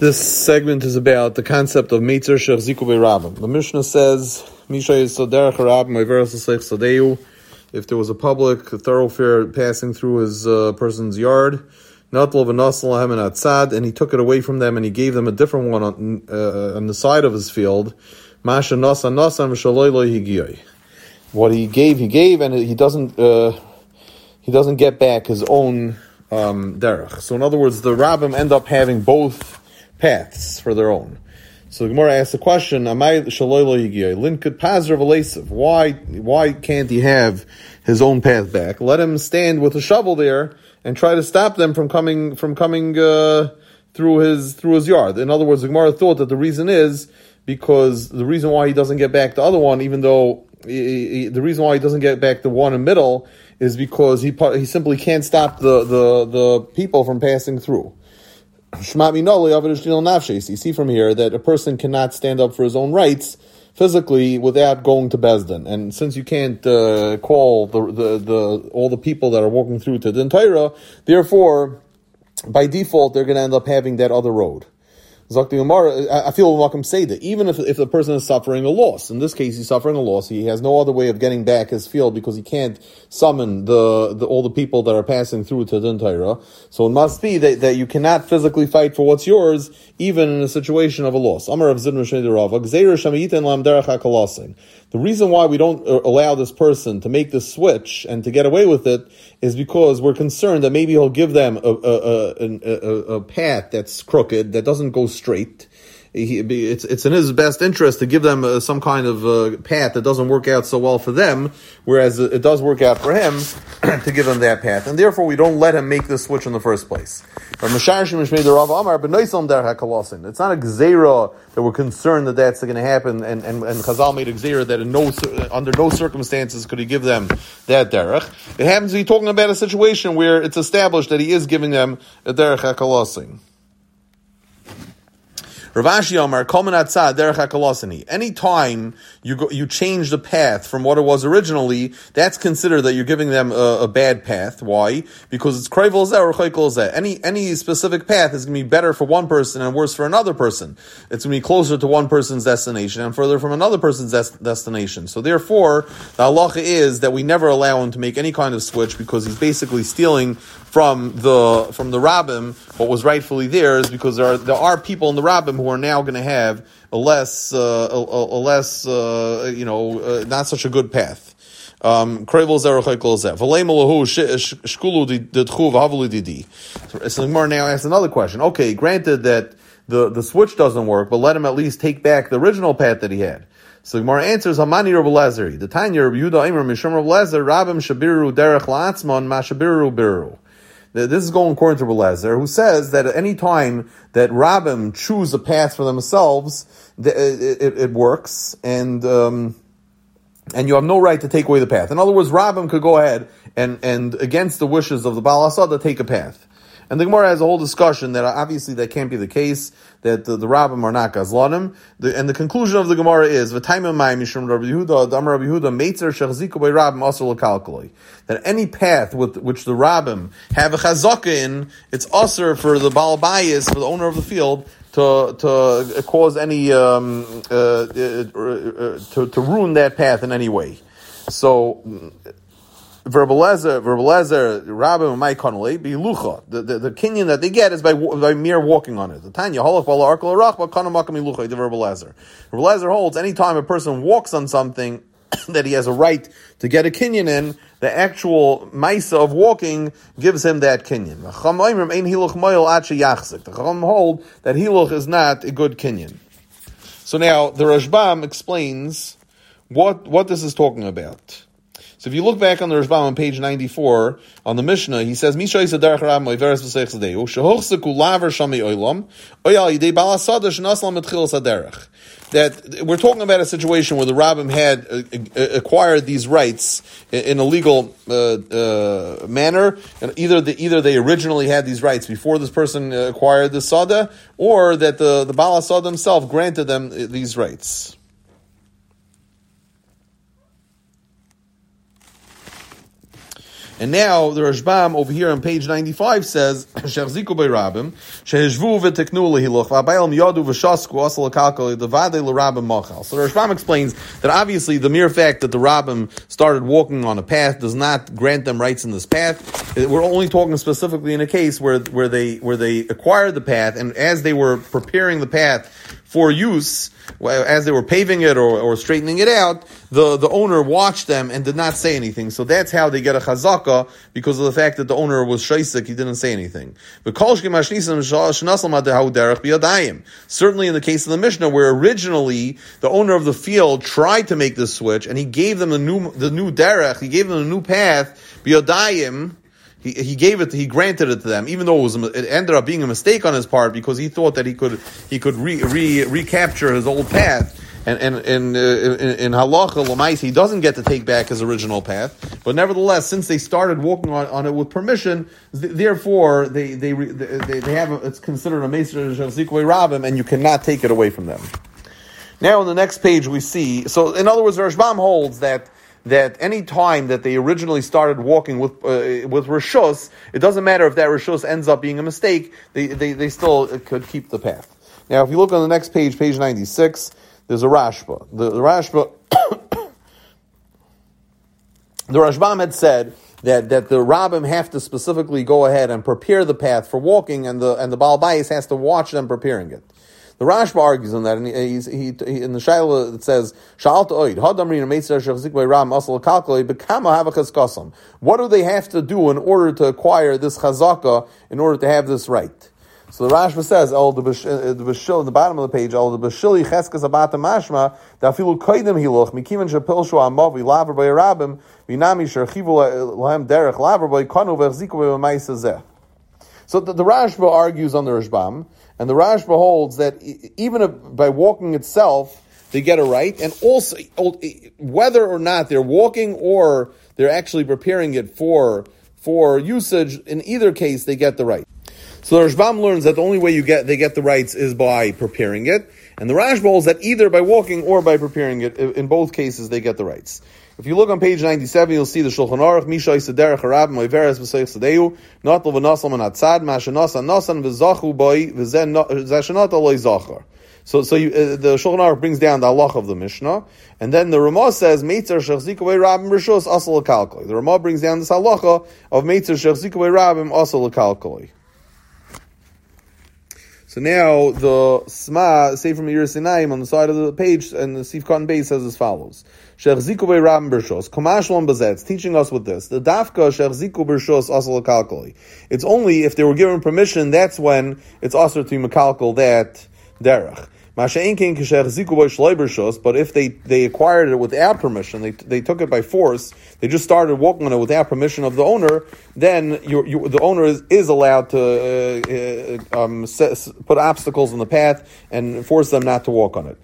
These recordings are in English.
This segment is about the concept of Meitzer Shechziku Rabim. The Mishnah says, Misha Yisoderach Rabim, if there was a public thoroughfare passing through his uh, person's yard, not lovenosla haemen atzad, and he took it away from them and he gave them a different one on, uh, on the side of his field. What he gave, he gave, and he doesn't uh, he doesn't get back his own um, derech. So in other words, the rabbim end up having both paths for their own. So the Gemara asks the question: Why? Why can't he have his own path back? Let him stand with a shovel there and try to stop them from coming from coming uh, through his through his yard. In other words, the Gemara thought that the reason is because the reason why he doesn't get back the other one, even though he, he, the reason why he doesn't get back the one in middle, is because he he simply can't stop the the, the people from passing through. You see from here that a person cannot stand up for his own rights physically without going to Beis Din. And since you can't uh, call the, the, the, all the people that are walking through to the Torah, therefore, by default, they're going to end up having that other road. Zakti I feel welcome say that even if, if the person is suffering a loss, in this case he's suffering a loss, he has no other way of getting back his field because he can't summon the, the all the people that are passing through to the Torah. So it must be that, that you cannot physically fight for what's yours, even in a situation of a loss. Amar of The reason why we don't uh, allow this person to make the switch and to get away with it is because we're concerned that maybe he'll give them a, a, a, a path that's crooked, that doesn't go straight. He, it's it's in his best interest to give them uh, some kind of uh, path that doesn't work out so well for them, whereas it does work out for him to give him that path, and therefore we don't let him make the switch in the first place. It's not a gzera that we're concerned that that's going to happen, and, and, and Chazal made a gzera that in no, under no circumstances could he give them that derech. It happens to be talking about a situation where it's established that he is giving them a derech hakalosin. Rav Ashi Omar, Any time you go, you change the path from what it was originally, that's considered that you're giving them a, a bad path. Why? Because it's krevel zeh or chaykel zeh. Any any specific path is going to be better for one person and worse for another person. It's going to be closer to one person's destination and further from another person's des- destination. So therefore, the halacha is that we never allow him to make any kind of switch because he's basically stealing from the from the rabbim what was rightfully theirs because there are there are people in the rabbim who are now going to have a less uh, a, a, less uh, you know uh, not such a good path. Um, so the Gemara now asks another question. Okay, granted that the, the switch doesn't work, but let him at least take back the original path that he had. So the Gemara answers, Hamani Rabbi Lezer. The Tanya Rabbi Yehuda Aimer Mishum Rabbi Lezer, Rabbim Shabiru Derech La'atzman Ma Shabiru Biru. This is going according to Belezer, who says that at any time that Rabbim choose a path for themselves, it, it, it works, and um, and you have no right to take away the path. In other words, Rabbim could go ahead and, and against the wishes of the Baal Asad, take a path. And the Gemara has a whole discussion that obviously that can't be the case, that the, the Rabbim are not Gazlanim. The, and the conclusion of the Gemara is. That any path with which the Rabbim have a chazaka in, it's usr for the Baal for the owner of the field, to to cause any um, uh, uh, uh, to to ruin that path in any way. So Verbalezer, Verbalezer, Rabbi Mai Connolly, Bilucha. The, the, the that they get is by, by mere walking on it. The Tanya, Holach Bala Arkal Arach, but Kanamakam Ilucha, the Verbalezer. Verbalezer holds anytime a person walks on something that he has a right to get a kinyan in, the actual maisa of walking gives him that kinyan. The Chacham hold that hiluch is not a good kinyan. So now the Rashbam explains what, what this is talking about. So if you look back on the Rashbam on page 94, on the Mishnah, he says, Misha is a v'sech zadeu, shehochseku laver shami oilam, oyal yidei saderech. That we're talking about a situation where the rabbim had uh, uh, acquired these rights in a legal uh, uh, manner, and either the, either they originally had these rights before this person acquired the sada, or that the the balasada himself granted them these rights. And now the Rashbam over here on page 95 says. So the Rashbam explains that obviously the mere fact that the Rabim started walking on a path does not grant them rights in this path. Uh, we're only talking specifically in a case where, where they, where they acquired the path, and as they were preparing the path for use, as they were paving it or, or straightening it out, the, the owner watched them and did not say anything. So that's how they get a chazaka, because of the fact that the owner was shaisik, he didn't say anything. Certainly in the case of the Mishnah, where originally the owner of the field tried to make this switch, and he gave them the new, the new derech, he gave them a new path, biyadayim, he, he gave it, he granted it to them, even though it was, it ended up being a mistake on his part because he thought that he could, he could re, re, recapture his old path. And, and, and uh, in, in halacha lamais, he doesn't get to take back his original path. But nevertheless, since they started walking on, on it with permission, th- therefore they they, they they have a, it's considered a meisr zikwe rabim, and you cannot take it away from them. Now, on the next page, we see. So, in other words, Rashbam holds that that any time that they originally started walking with uh, with rishus, it doesn't matter if that rishus ends up being a mistake. They, they they still could keep the path. Now, if you look on the next page, page ninety six, there's a Rashba. The, the Rashba, the Rashbam had said that, that the rabbim have to specifically go ahead and prepare the path for walking, and the and the Baal Bayis has to watch them preparing it. The Rashba argues on that, and he, he, he in the Shaila it says, "Sha'alta oid hadamrin meitzar shachzik ram asal kalkoi bekama havachas kasam." What do they have to do in order to acquire this chazaka, in order to have this right? So the Rashba says, "Oh, the bashil uh, in the bottom of the page, oh, the bashili cheskas abata mashma dafilu koidim hiluch mikivan shapil shu amavi laver by rabim vinami sherchivu lahem derech laver by kanu v'echziku b'maisa So the, the Rashba argues on the Rashbam and the Rashba holds that even by walking itself, they get a right, and also whether or not they're walking or they're actually preparing it for for usage, in either case, they get the right. So the Rashbam learns that the only way you get they get the rights is by preparing it, and the Rashba holds that either by walking or by preparing it, in both cases, they get the rights. If you look on page 97, you'll see the Shulchan Aruch, Misha Yisadera Harab, Moiveres V'Seich Sadeu, Notel V'Nosal Man Atzad, Mashanasa Nosan V'Zachu Boi, V'Zeshanot Aloi Zachar. So, so you, uh, the Shulchan Aruch brings down the halach of the Mishnah, and then the Ramah says, Meitzer Shechzikawei Rabim Rishos Asal Kalkoi. The Ramah brings down this halacha of Meitzer Shechzikawei Rabim Asal Kalkoi. So now the Sma, say from Yeru Sinaim on the side of the page, and the Sif Cotton Base says as follows. Shechziku Ram Bershos, Komashlam Bazetz, teaching us with this. The Dafka Shechziku Bershos Asal Kalkali. It's only if they were given permission, that's when it's also to Makalkal that derech. But if they, they acquired it without permission, they, they took it by force, they just started walking on it without permission of the owner, then you, you, the owner is, is allowed to uh, uh, um, put obstacles in the path and force them not to walk on it.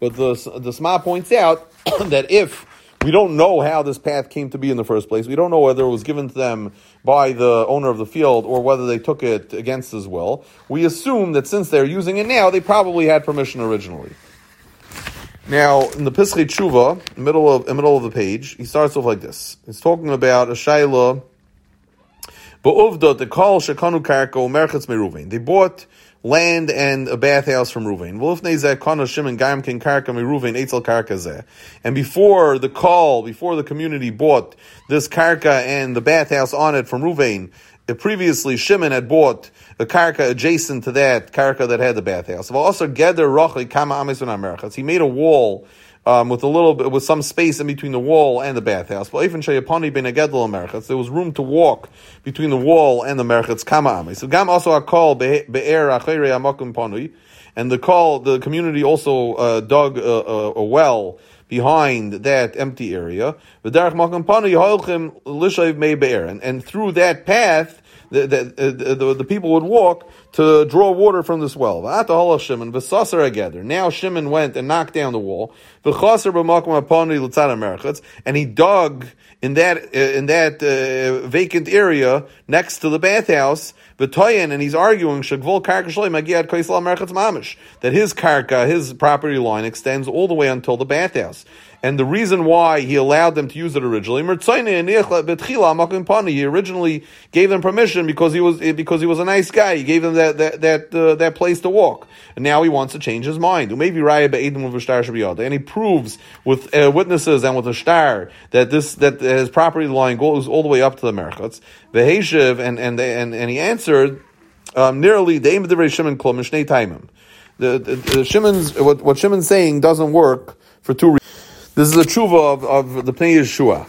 But the, the Sma points out that if we don't know how this path came to be in the first place. We don't know whether it was given to them by the owner of the field or whether they took it against his will. We assume that since they're using it now, they probably had permission originally. Now, in the Pischei Tshuva, middle of middle of the page, he starts off like this. He's talking about a shaila. They bought land and a bathhouse from Ruvain. And before the call, before the community bought this karka and the bathhouse on it from Ruvain, uh, previously Shimon had bought a karka adjacent to that karka that had the bathhouse. He made a wall um, with a little bit, with some space in between the wall and the bathhouse. But even Shayapani ben Agedel there was room to walk between the wall and the merchatz kama So gam also a call be'er achere amakum panui, and the call the community also uh, dug a, a, a well behind that empty area. And, and through that path, the, the, the, the people would walk to draw water from this well. Now Shimon went and knocked down the wall. And he dug in that uh, in that uh, vacant area next to the bathhouse. And he's arguing that his karka, his property line, extends all the way until the bathhouse. And the reason why he allowed them to use it originally, he originally gave them permission because he was because he was a nice guy. He gave them that that that, uh, that place to walk, and now he wants to change his mind. And he proves with uh, witnesses and with a star that this that his property line goes all the way up to the merchats. Veheshiv and and and and he answered um, nearly the aim of the Shimon Klum Taimim. The, the, the Shimon's what, what Shimon's saying doesn't work for two reasons. This is a tshuva of, of the Pnei Yeshua.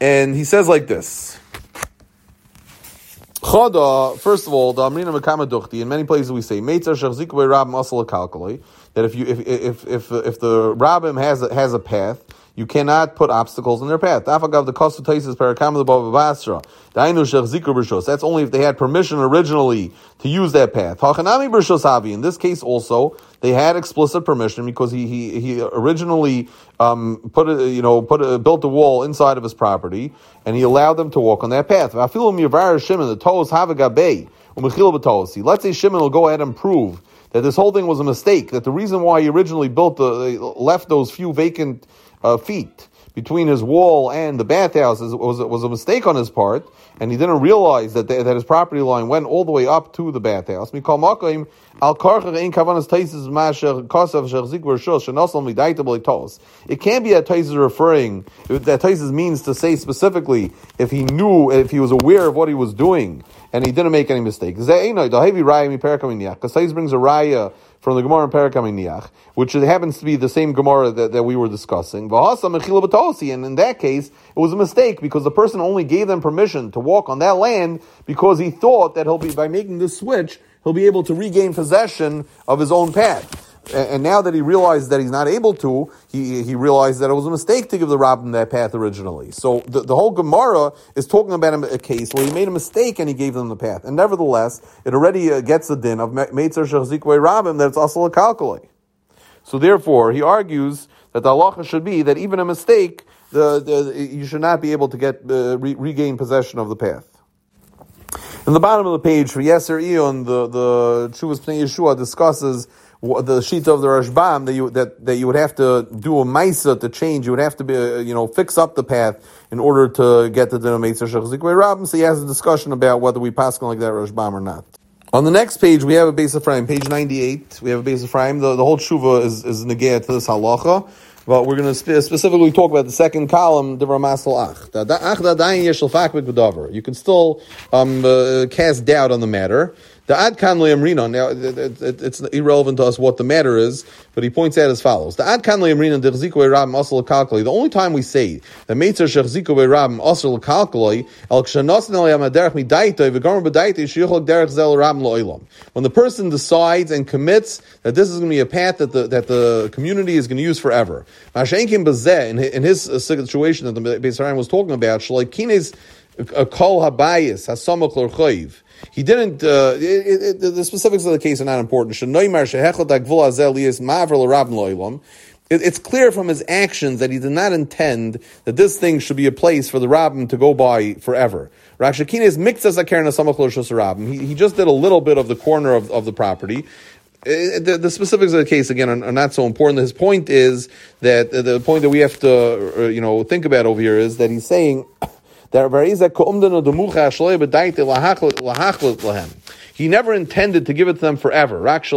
And he says like this. Chada, first of all, the Amrina Mekama Duchti, in many places we say, Meitzar Shachzik Rabbim Asal that if you if if if if the rabbim has a, has a path, you cannot put obstacles in their path. That's only if they had permission originally to use that path. In this case also, they had explicit permission because he he, he originally um, put a, you know put a, built a wall inside of his property and he allowed them to walk on that path. Let's say Shimon will go ahead and prove that this whole thing was a mistake. That the reason why he originally built the left those few vacant uh, feet between his wall and the bathhouse was, was a mistake on his part, and he didn't realize that, the, that his property line went all the way up to the bathhouse. It can't be that Tais is referring, that Tais means to say specifically if he knew, if he was aware of what he was doing, and he didn't make any mistakes. Because Tais brings a raya from the Gemara in Parakam which happens to be the same Gemara that, that we were discussing. And in that case, it was a mistake because the person only gave them permission to walk on that land because he thought that he'll be, by making this switch, he'll be able to regain possession of his own path. And now that he realized that he's not able to, he, he realized that it was a mistake to give the rabbin that path originally. So the, the whole Gemara is talking about a, case where he made a mistake and he gave them the path. And nevertheless, it already uh, gets the din of Meitzer Shechzikwe Rabbim that it's also a calculate. So therefore, he argues that the halacha should be that even a mistake, the, the, you should not be able to get uh, re, regain possession of the path. In the bottom of the page for Yeser Ion, the the Chuvas Pnei Yeshua discusses the sheet of the Rashbam that you that, that you would have to do a Maisa to change. You would have to be uh, you know fix up the path in order to get the denominator Shechzikwe Rabbim. So he has a discussion about whether we pass like that Rashbam or not. On the next page, we have a Beis Ephraim, page 98. We have a Beis Ephraim. The, the whole tshuva is, is negayah to this halacha. But we're going to spe- specifically talk about the second column, the Ramasal Ach. You can still um, uh, cast doubt on the matter. The Ad Kan Le'amrina, now it's irrelevant to us what the matter is, but he points out as follows. The Ad Kan Le'amrina, Dechziko Rabim Asal Kalkali, the only time we say that Meitzer Shechziko Rabim Asal Kalkali, El Kshanosn El Yamaderech Midaita, V'gomer B'daita, Shichol Derech Zel Rabim Lo'ilam. When the person decides and commits that this is going to be a path that the, that the community is going to use forever. Mashenkim Bazeh, in his uh, situation that the Beis was talking about, Shalai a Kol Habayis, Hasamach L'Choiv, he didn't. Uh, it, it, the specifics of the case are not important. It's clear from his actions that he did not intend that this thing should be a place for the rabbin to go by forever. He, he just did a little bit of the corner of, of the property. The, the, specifics of the case again are, are, not so important. His point is that the point that we have to, uh, you know, think about over here is that he's saying he never intended to give it to them forever. Because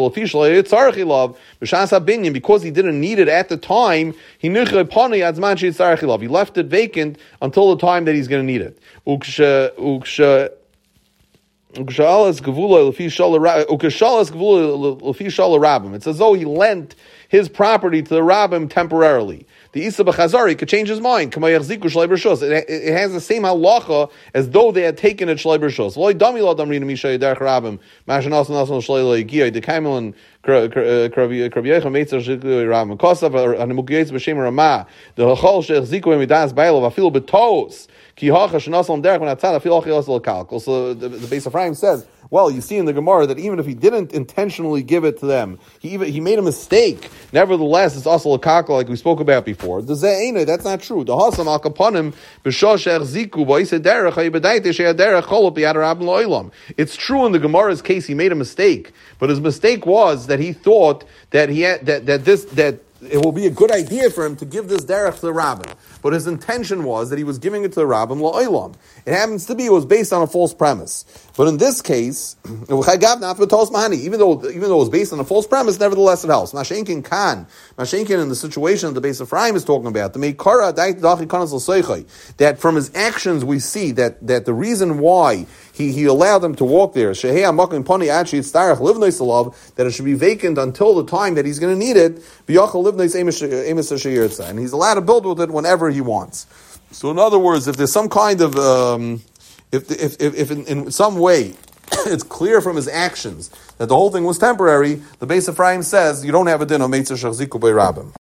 he didn't need it at the time, he he left it vacant until the time that he's going to need it. It's as though he lent his property to the rabbim temporarily. The Isa B'chazari could change his mind. It, it has the same halacha as though they had taken it Shleiber uh, uh, Shos. B'shem ramah. The. So the, the Beis Ephraim says, well, you see in the Gemara that even if he didn't intentionally give it to them, he even, he made a mistake. Nevertheless, it's also a kakla like we spoke about before. The that's not true. The hasam al kaponim ziku It's true in the Gemara's case he made a mistake, but his mistake was that he thought that he had, that that this that it will be a good idea for him to give this derech to the rabbin. But his intention was that he was giving it to the rabbin la'olam. It happens to be it was based on a false premise. But in this case, even though even though it was based on a false premise, nevertheless it helps. Mashenkin kan, Mashenkin in the situation that the Beis Ephraim is talking about, the meikara that from his actions we see that that the reason why he, he allowed them to walk there. That it should be vacant until the time that he's going to need it. And he's allowed to build with it whenever he wants. So, in other words, if there's some kind of, um, if, if, if, if in, in some way it's clear from his actions that the whole thing was temporary, the Beis Ephraim says you don't have a din of Meitzah Shachziku Rabim.